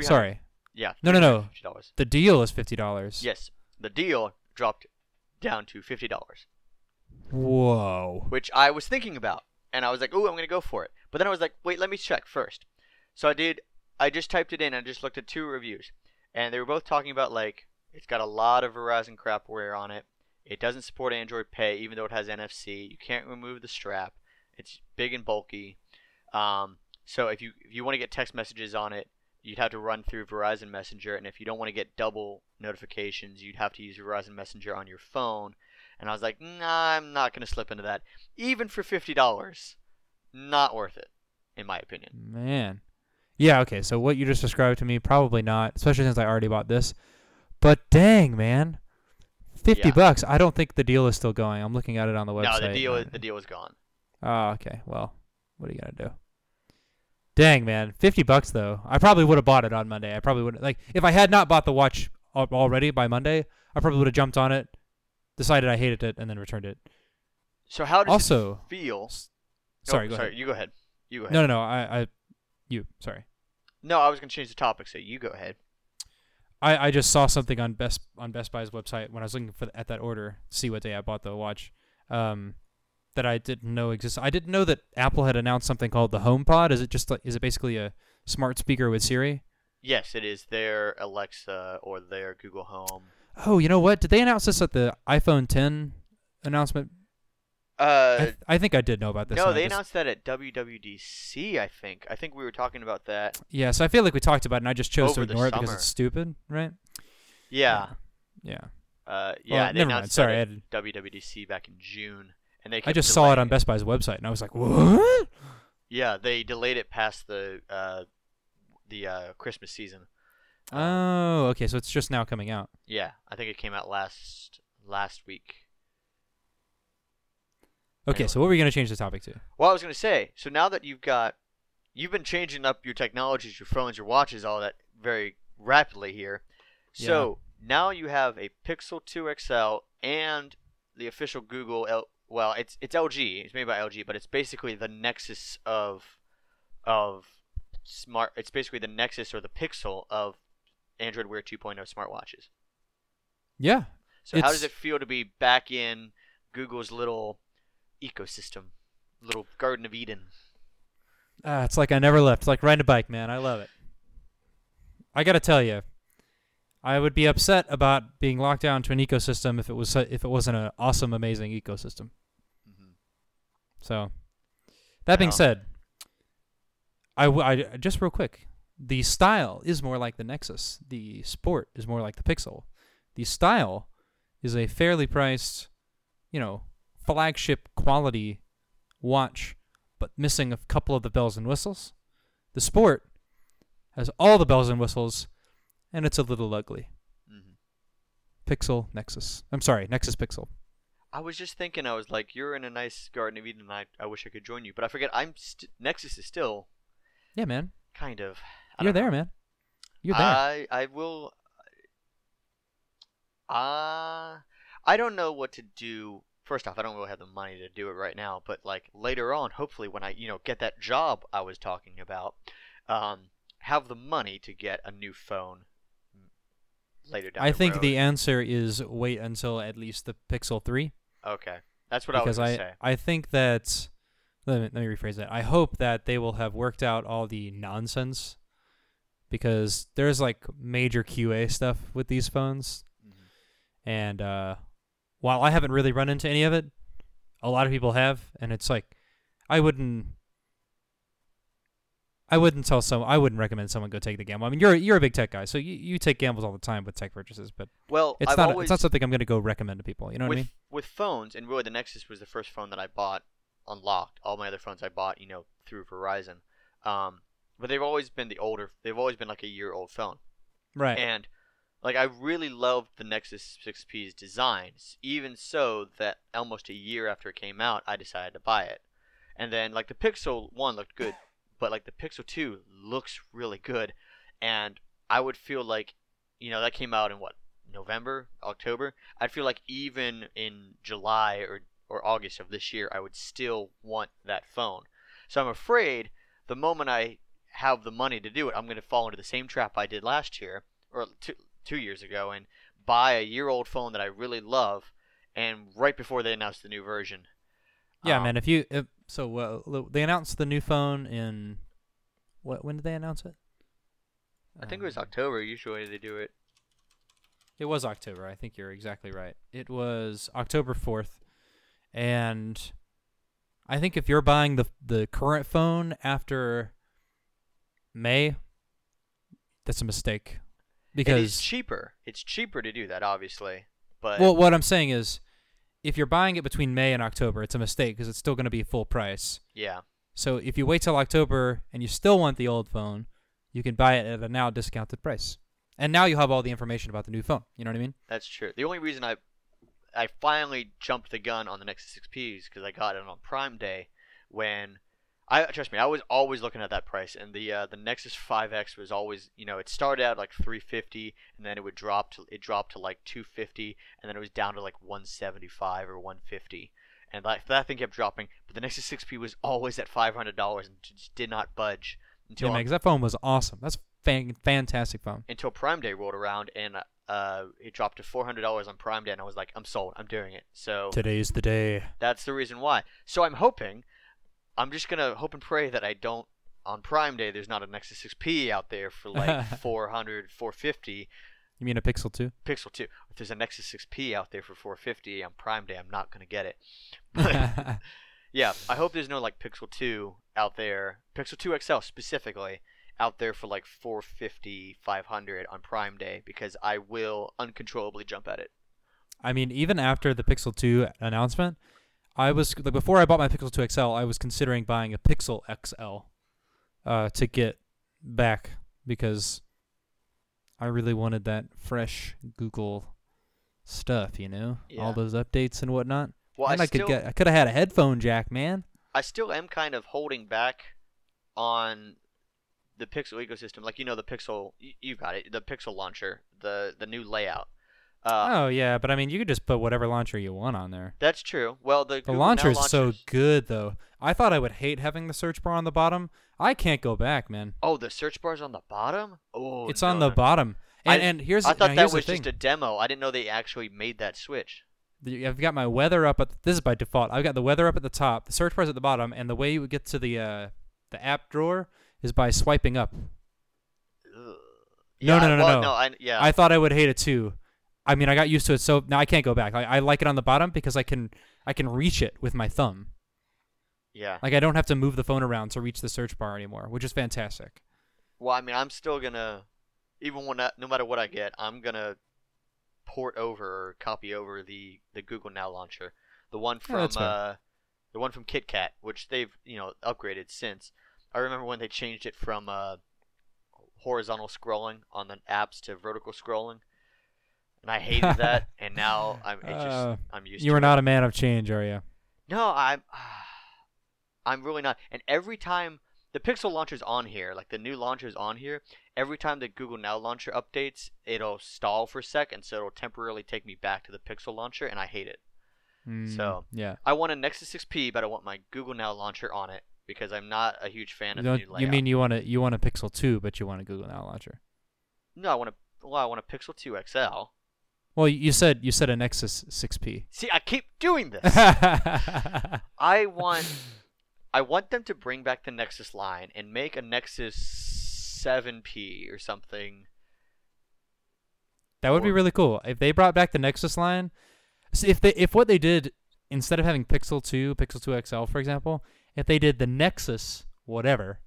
Sorry. Yeah. No, no, no. $350. The deal is fifty dollars. Yes. The deal dropped down to $50, Whoa. which I was thinking about. And I was like, ooh, I'm going to go for it. But then I was like, wait, let me check first. So I did, I just typed it in I just looked at two reviews. And they were both talking about, like, it's got a lot of Verizon crapware on it. It doesn't support Android Pay, even though it has NFC. You can't remove the strap. It's big and bulky. Um, so if you if you want to get text messages on it, you'd have to run through Verizon Messenger. And if you don't want to get double notifications, you'd have to use Verizon Messenger on your phone. And I was like, nah, I'm not going to slip into that. Even for $50, not worth it, in my opinion. Man. Yeah, okay. So what you just described to me, probably not, especially since I already bought this. But dang, man. 50 Yeah. bucks. I don't think the deal is still going. I'm looking at it on the website. No, the deal the deal is gone. Oh, okay. Well, what are you gonna do? Dang, man, fifty bucks though. I probably would have bought it on Monday. I probably wouldn't like if I had not bought the watch already by Monday. I probably would have jumped on it, decided I hated it, and then returned it. So how does Also, it feel? Oh, sorry, go sorry. ahead. You go ahead. You go ahead. No, no, no. I, I, you. Sorry. No, I was gonna change the topic, so you go ahead. I, I just saw something on Best on Best Buy's website when I was looking for at that order, see what day I bought the watch. Um, that I didn't know existed. I didn't know that Apple had announced something called the HomePod. Is it just like is it basically a smart speaker with Siri? Yes, it is their Alexa or their Google Home. Oh, you know what? Did they announce this at the iPhone 10 announcement? I, Uh, th- I think I did know about this. no, they just- announced that at WWDC. I think. I think we were talking about that. Yeah, so I feel like we talked about it, and I just chose to Over ignore it because it's stupid, right? Yeah. Yeah. Uh, Well, yeah. they never mind. Sorry, that I, had- WWDC back in June, and they. I just saw it on Best Buy's website, and I was like, what? Yeah, they delayed it past the uh, the uh, Christmas season. Um, Oh, okay. So it's just now coming out. yeah, I think it came out last last week. Okay, Anyway. so what were we gonna change the topic to? Well, I was gonna say, so now that you've got, you've been changing up your technologies, your phones, your watches, all that very rapidly here. So now you have a Pixel 2 XL and the official Google. L- well, it's it's LG. It's made by LG, but it's basically the Nexus of of smart. It's basically the Nexus or the Pixel of Android Wear 2.0 smartwatches. Yeah. So how does it feel to be back in Google's little ecosystem, little Garden of Eden? Uh, it's like I never left. It's like riding a bike, man. I love it. I gotta tell you, I would be upset about being locked down to an ecosystem if it was if it wasn't an awesome, amazing ecosystem. Mm-hmm. So, that being Yeah. said, I, w- I- just real quick, the style is more like the Nexus. The sport is more like the Pixel. The style is a fairly priced, you know, flagship quality watch, but missing a couple of the bells and whistles. The sport has all the bells and whistles, and it's a little ugly. Mm-hmm. Pixel Nexus. I'm sorry, Nexus Pixel. I was just thinking, I was like, you're in a nice Garden of Eden, and I, I wish I could join you, but I forget, I'm st- Nexus is still Yeah, man. kind of. I You're there, know. man. You're there. I I will. Uh, I don't know what to do. First off, I don't really have the money to do it right now, but like later on, hopefully when I you know get that job I was talking about, um, have the money to get a new phone later down I the think road. the answer is wait until at least the Pixel 3 okay. That's what I was gonna I say. I think that let me, let me rephrase that. I hope that they will have worked out all the nonsense because there's like major QA stuff with these phones Mhm. and uh while I haven't really run into any of it, a lot of people have and it's like I wouldn't I wouldn't tell some I wouldn't recommend someone go take the gamble. I mean, you're you're a big tech guy, so you, you take gambles all the time with tech purchases, but Well, it's I've not always it's not something I'm going to go recommend to people. You know what I mean? with phones, and really the Nexus was the first phone that I bought unlocked. All my other phones I bought, you know, through Verizon. Um, but they've always been the older. They've always been like a year old phone. Right. And like I really loved the Nexus 6P's designs, even so that almost a year after it came out, I decided to buy it. And then like the Pixel 1 looked good, but like the Pixel 2 looks really good and I would feel like you know that came out in what November, October. I'd feel like even in July or or August of this year, I would still want that phone. So I'm afraid the moment I have the money to do it, I'm going to fall into the same trap I did last year or two, two years ago and buy a year old phone that I really love, and right before they announced the new version. Yeah, um, man. If you if, so, uh, they announced the new phone in what? When did they announce it? I think it was Um, October. Usually they do it. It was October. I think you're exactly right. It was October fourth, and I think if you're buying the the current phone after May, that's a mistake. Because cheaper. It's cheaper to do that, obviously. But well, what I'm saying is, if you're buying it between May and October, it's a mistake because it's still going to be full price. yeah, So if you wait till October and you still want the old phone, you can buy it at a now discounted price. And now you have all the information about the new phone. You know what I mean? That's true. The only reason I I finally jumped the gun on the Nexus 6P is because I got it on Prime Day when I trust me, I was always looking at that price, and the uh, the Nexus 5X was always, you know, it started out like 350, and then it would drop to it dropped to like 250, and then it was down to like 175 or 150, and like that thing kept dropping. But the Nexus 6P was always at $500 and just did not budge until yeah, man, that phone was awesome. That's fan- fantastic phone. until Prime Day rolled around, and uh, it dropped to $400 on Prime Day, and I was like, I'm sold, I'm doing it. So Today's the day. that's the reason why. So I'm hoping, I'm just gonna hope and pray that I don't on Prime Day. There's not a Nexus 6P out there for like [laughs] 400, 450 You mean a Pixel 2? Pixel 2. If there's a Nexus 6P out there for 450 on Prime Day, I'm not gonna get it. [laughs] But yeah, I hope there's no like Pixel 2 out there, Pixel 2 XL specifically out there for like 450, 500 on Prime Day because I will uncontrollably jump at it. I mean, even after the Pixel 2 announcement, I was like before I bought my Pixel 2 XL, I was considering buying a Pixel XL uh, to get back because I really wanted that fresh Google stuff, you know, Yeah. all those updates and whatnot. Well, and I, I, still, could get, I could have had a headphone jack, man. I still am kind of holding back on the Pixel ecosystem. Like you know, the Pixel, you, you got it, the Pixel launcher, the the new layout. Uh, oh yeah, but I mean, you could just put whatever launcher you want on there. That's true. Well, the The launcher is so good, though. I thought I would hate having the search bar on the bottom. I can't go back, man. Oh, the search bar's on the bottom. Oh, it's no, on the no. bottom. And, I- and here's I thought that was just a demo. I didn't know they actually made that switch. I've got my weather up at this is by default. I've got the weather up at the top, the search bar's at the bottom, and the way you would get to the uh, the app drawer is by swiping up. Ugh. No, Yeah, no, no, no, well, no. I, yeah. I thought I would hate it too. I mean, I got used to it, so now I can't go back. Like, I like it on the bottom because I can I can reach it with my thumb. yeah. Like I don't have to move the phone around to reach the search bar anymore, which is fantastic. Well, I mean, I'm still gonna, even when I, no matter what I get, I'm gonna port over or copy over the the Google Now launcher, the one from fair. uh, the one from KitKat, which they've you know upgraded since. I remember when they changed it from uh, horizontal scrolling on the apps to vertical scrolling, and I hated [laughs] that. and now I'm just Uh, I'm used. You to are it. not a man of change, are you? No, I'm. [sighs] I'm really not. And every time the Pixel launcher's on here, like the new launcher's on here, every time the Google Now launcher updates, it'll stall for a second, so it'll temporarily take me back to the Pixel launcher, and I hate it. So, Mm, yeah, I want a Nexus 6P, but I want my Google Now launcher on it because I'm not a huge fan you, of the new layout. you mean you want a you want a Pixel two, but you want a Google Now launcher? No, I want a. Well, I want a Pixel 2 XL. Well, you said you said a Nexus 6P. See, I keep doing this. [laughs] I want I want them to bring back the Nexus line and make a Nexus 7P or something. That would be really cool if they brought back the Nexus line. See, if they if what they did instead of having Pixel two, Pixel two XL, for example, if they did the Nexus whatever,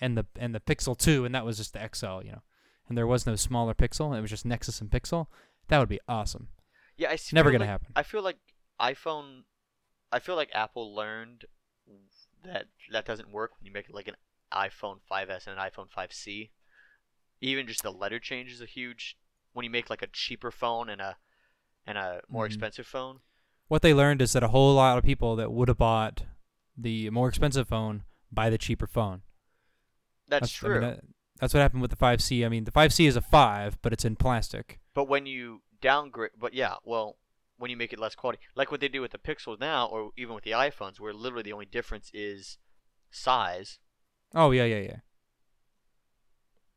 and the and the Pixel two, and that was just the XL, you know, and there was no smaller Pixel, it was just Nexus and Pixel, that would be awesome. Yeah, I Never gonna like- happen. I feel like iPhone I feel like Apple learned that that doesn't work when you make like an iPhone 5S and an iPhone 5C. Even just the letter change is a huge when you make like a cheaper phone and a and a more Mhm. expensive phone. What they learned is that a whole lot of people that would have bought the more expensive phone buy the cheaper phone. That's, I mean, true. that- that's what happened with the 5C. I mean, the 5C is a 5, but it's in plastic. But when you downgrade, but yeah, well, when you make it less quality, like what they do with the Pixels now, or even with the iPhones, where literally the only difference is size. Oh, yeah, yeah, yeah.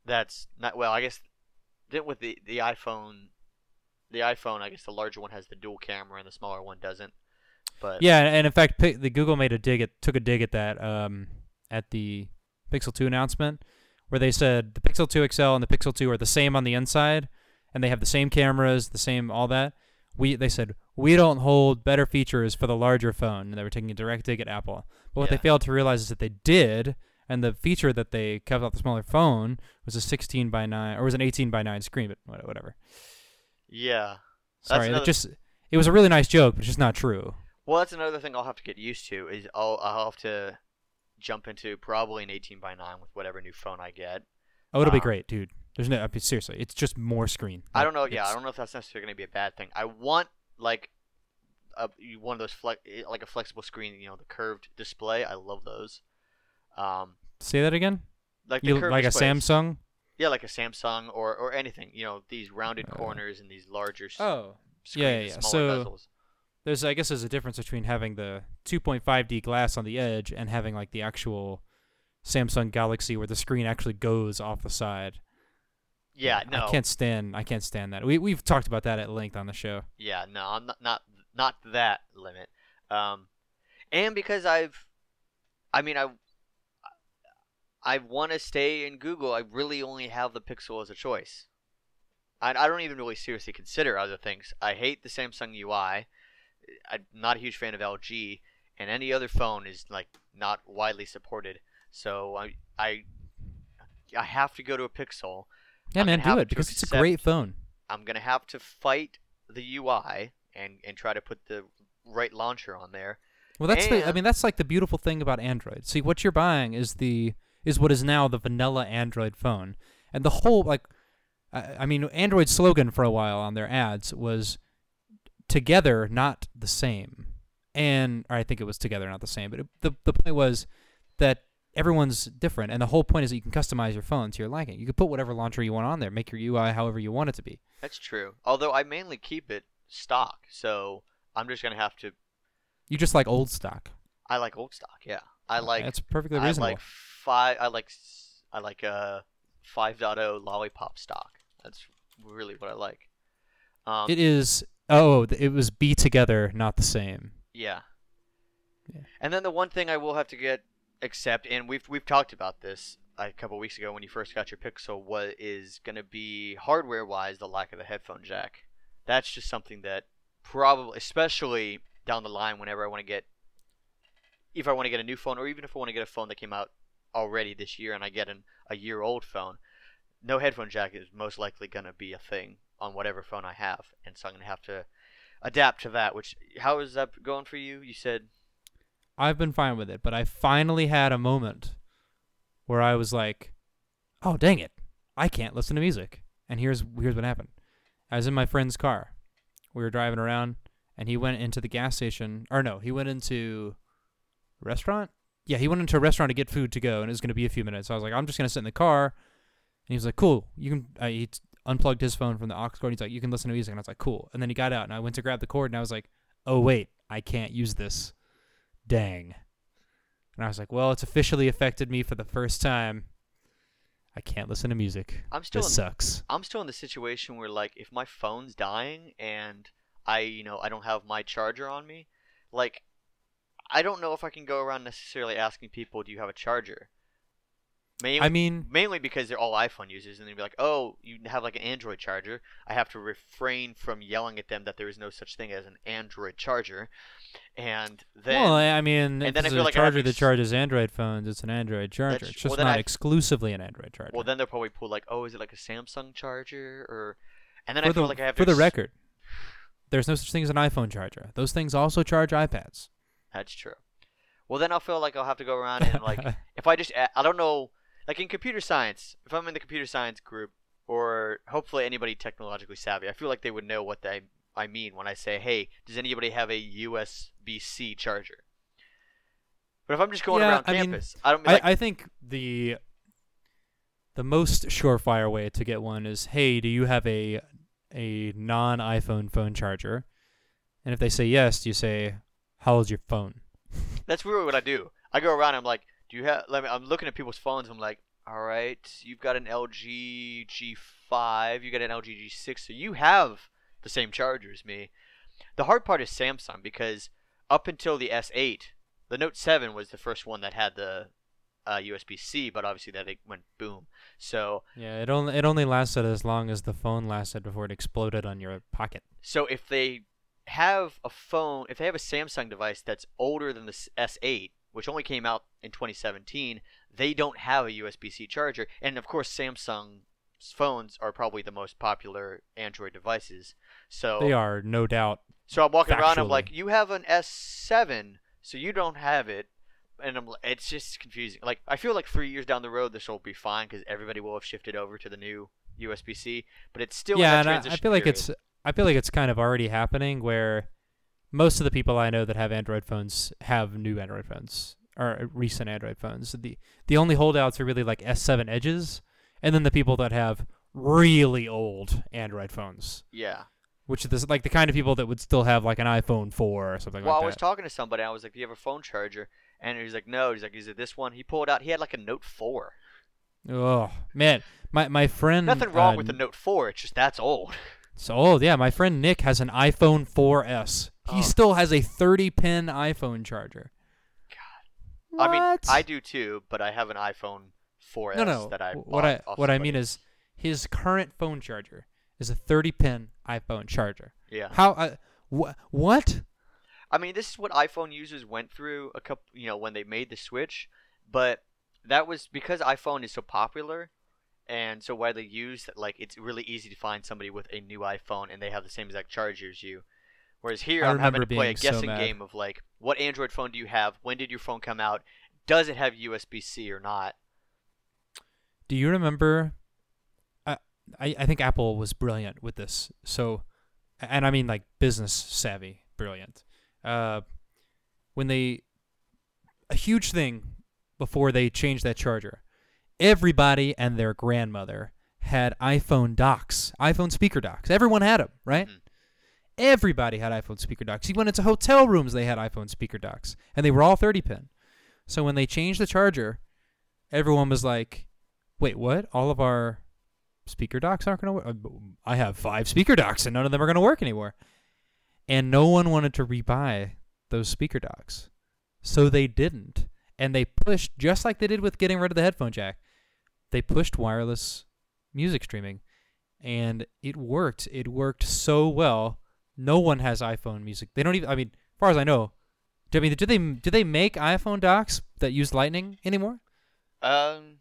That's not well. I guess then with the the iPhone, the iPhone, I guess the larger one has the dual camera and the smaller one doesn't. But Yeah, and in fact, the Google made a dig at took a dig at that um, at the Pixel 2 announcement, where they said the Pixel 2 XL and the Pixel 2 are the same on the inside, and they have the same cameras, the same all that. We they said we don't hold better features for the larger phone, and they were taking a direct dig at Apple. But what they failed to realize is that they did, and the feature that they kept off the smaller phone was a 16 by 9 or was an 18 by 9 screen, but whatever. yeah. Sorry, another- it just it was a really nice joke, but it's just not true. Well, that's another thing I'll have to get used to. Is I'll I'll have to jump into probably an 18 by 9 with whatever new phone I get. Oh, it'll be Um, great, dude. There's no. I mean, seriously, it's just more screen. I don't know. Yeah, I don't know if that's necessarily going to be a bad thing. I want like a one of those flex like a flexible screen. You know, the curved display. I love those. Um, Say that again. like the You curved like a. Samsung? Yeah, like a Samsung or or anything. You know, these rounded Uh, corners and these larger Oh, screens, yeah, yeah. smaller So- bezels. There's I guess there's a difference between having the 2.5D glass on the edge and having like the actual Samsung Galaxy where the screen actually goes off the side. Yeah, no. I can't stand. I can't stand that. We we've talked about that at length on the show. Yeah, no, I'm not not not that limit. Um, and because I've, I mean, I, I want to stay in Google. I really only have the Pixel as a choice. I, I don't even really seriously consider other things. I hate the Samsung UI. I'm not a huge fan of LG, and any other phone is like not widely supported. So I I I have to go to a Pixel. Yeah, I'm man, do it because it's a great phone. I'm gonna have to fight the UI and and try to put the right launcher on there. Well, that's the. I mean, that's like the beautiful thing about Android. See, what you're buying is the is what is now the vanilla Android phone, and the whole like, I, I mean, Android's slogan for a while on their ads was "Together, not the same," and or I think it was "Together, not the same." But it, the the point was that everyone's different, and the whole point is that you can customize your phone to your liking. You can put whatever launcher you want on there, make your UI however you want it to be. That's true. Although I mainly keep it stock, so I'm just gonna have to. You just like old stock. I like old stock. Yeah, I like. That's perfectly reasonable. I like five. I like. I like uh 5.0 lollipop stock. That's really what I like. Um, It is. Oh, oh it was be together, not the same. Yeah. Yeah. And then the one thing I will have to get accept, and we've we've talked about this a couple weeks ago when you first got your Pixel, what is going to be hardware wise the lack of the headphone jack. That's just something that probably, especially down the line, whenever I want to get, if I want to get a new phone, or even if I want to get a phone that came out already this year, and I get an a year old phone, no headphone jack is most likely going to be a thing on whatever phone I have, and so I'm to have to adapt to that. Which how is that going for you? You said I've been fine with it, but I finally had a moment where I was like, "Oh, dang it. I can't listen to music." And here's here's what happened. I was in my friend's car. We were driving around and he went into the gas station or no, he went into restaurant? Yeah, he went into a restaurant to get food to go and it was going to be a few minutes. So I was like, "I'm just going to sit in the car." And he was like, "Cool. You can uh, he unplugged his phone from the aux cord. He's like, "You can listen to music." And I was like, "Cool." And then he got out and I went to grab the cord and I was like, "Oh, wait. I can't use this." Dang. And I was like, well, it's officially affected me for the first time. I can't listen to music. I'm still This in, sucks. I'm still in the situation where like if my phone's dying and I you know I don't have my charger on me, like I don't know if I can go around necessarily asking people, "Do you have a charger?" Mainly, I mean, mainly because they're all iPhone users, and they'd be like, "Oh, you have like an Android charger." I have to refrain from yelling at them that there is no such thing as an Android charger, and then well, I mean, if then I feel a like charger that charges Android phones, it's an Android charger. It's just then not I- exclusively an Android charger. well, then they'll probably pull like, "Oh, is it like a Samsung charger?" Or, and then for I feel the, like I have to for the ex- record, there's no such thing as an iPhone charger. Those things also charge iPads. That's true. Well, then I'll feel like I'll have to go around and like [laughs] if I just I don't know, like in computer science, if I'm in the computer science group or hopefully anybody technologically savvy, I feel like they would know what I I mean when I say, "Hey, does anybody have a USB-C charger?" But if I'm just going Yeah, around I mean, campus, I don't mean I, I think the the most surefire way to get one is, hey, do you have a a non iPhone phone charger? And if they say yes, you say, how old's your phone? that's really what I do. I go around. I'm like, "Do you have?" Let me. I'm looking at people's phones. I'm like, "All right, you've got an LG G5, you got an LG G6, so you have the same charger as me." The hard part is Samsung because up until the S8, the Note 7 was the first one that had the uh, USB-C, but obviously that it went boom. So, Yeah, it only it only lasted as long as the phone lasted before it exploded on your pocket. so if they have a phone, if they have a Samsung device that's older than the s- S8, which only came out in 2017, they don't have a USB-C charger. And of course, Samsung phones are probably the most popular Android devices. So They are no doubt. So I'm walking around. I'm like, you have an S7, so you don't have it, and I'm. It's just confusing. Like I feel like three years down the road, this will be fine because everybody will have shifted over to the new USB-C, but it's still yeah, that and I, I feel like it's I feel like it's kind of already happening where most of the people I know that have Android phones have new Android phones or recent Android phones. The the only holdouts are really like S7 Edges, and then the people that have really old Android phones, yeah. which is like the kind of people that would still have like an iPhone 4 or something Well, like that. Well, I was talking to somebody. I was like, "Do you have a phone charger?" And he's like, "No." He's like, "Is it this one?" He pulled out. He had like a Note Four. oh man, my my friend Nothing wrong uh, with the Note Four. It's just that's old. So old, yeah. My friend Nick has an iPhone 4S. He Oh. still has a 30 pin iPhone charger. God. I mean, I do too, but I have an iPhone 4S no, no. that I what I what I mean is his current phone charger is a 30 pin iPhone charger. yeah. How? Uh, wh- what? I mean, this is what iPhone users went through a couple, you know, when they made the switch, but that was because iPhone is so popular and so widely used that like it's really easy to find somebody with a new iPhone and they have the same exact charger as you. Whereas here, I I'm having to play a being so guessing game of like, what Android phone do you have? When did your phone come out? Does it have USB-C or not? Do you remember? I I I think Apple was brilliant with this. So, and I mean like business savvy, brilliant. Uh, when they a huge thing before they changed that charger, everybody and their grandmother had iPhone docks, iPhone speaker docks. Everyone had them, right? Mhm. Everybody had iPhone speaker docks. You went into hotel rooms, they had iPhone speaker docks, and they were all 30 pin. So when they changed the charger, everyone was like, "Wait, what? All of our speaker docks aren't going to work? I have five speaker docks, and none of them are going to work anymore." And no one wanted to rebuy those speaker docks, so they didn't. And they pushed, just like they did with getting rid of the headphone jack, they pushed wireless music streaming, and it worked. It worked so well. No one has iPhone music. They don't even. I mean, as far as I know, I mean, do they do they make iPhone docks that use Lightning anymore? Um,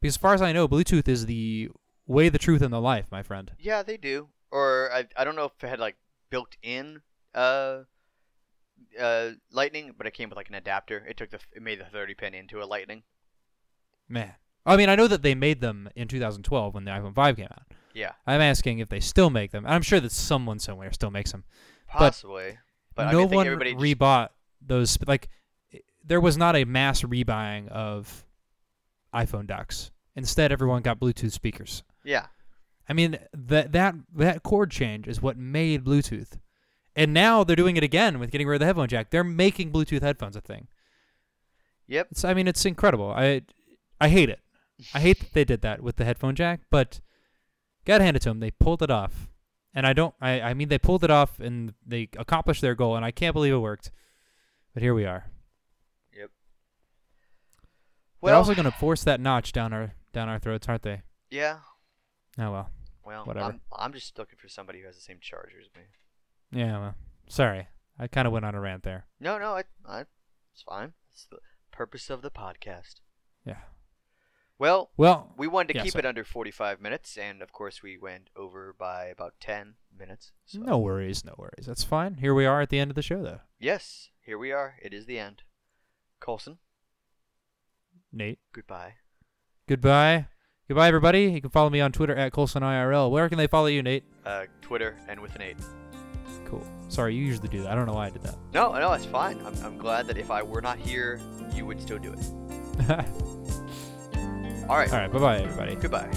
Because as far as I know, Bluetooth is the way, the truth, and the life, my friend. yeah, they do. Or I, I don't know if it had like built-in uh, uh, Lightning, but it came with like an adapter. It took the, it made the 30 pin into a Lightning. Man, I mean, I know that they made them in 2012 when the iPhone 5 came out. Yeah, I'm asking if they still make them. I'm sure that someone somewhere still makes them. possibly. But, I no mean, I think one everybody just- rebought those. Like, there was not a mass rebuying of iPhone docks. Instead, everyone got Bluetooth speakers. yeah, I mean that that that cord change is what made Bluetooth, and now they're doing it again with getting rid of the headphone jack. They're making Bluetooth headphones a thing. yep. It's I mean it's incredible. I I hate it. I hate that they did that with the headphone jack, but gotta hand it to them. They pulled it off, and I don't. I I mean they pulled it off and they accomplished their goal, and I can't believe it worked. But here we are. Yep. They're also gonna force that notch down our down our throats, aren't they? yeah. Oh well. Well, Whatever. I'm, I'm just looking for somebody who has the same charger as me. Yeah. Well. Sorry. I kind of went on a rant there. No, no, I, I, it's fine. It's the purpose of the podcast. Yeah. Well, Well, we wanted to Yeah, keep it under 45 minutes, and of course, we went over by about 10 minutes. So. no worries, no worries. That's fine. Here we are at the end of the show, though. Yes, here we are. It is the end. Colson, Nate, goodbye. goodbye. Goodbye, everybody. You can follow me on Twitter at ColsonIRL. Where can they follow you, Nate? Uh, Twitter and with an eight. Cool. Sorry, you usually do that. I don't know why I did that. No, no, it's fine. I'm, I'm glad that if I were not here, you would still do it. [laughs] All right. All right, bye bye, everybody. Goodbye.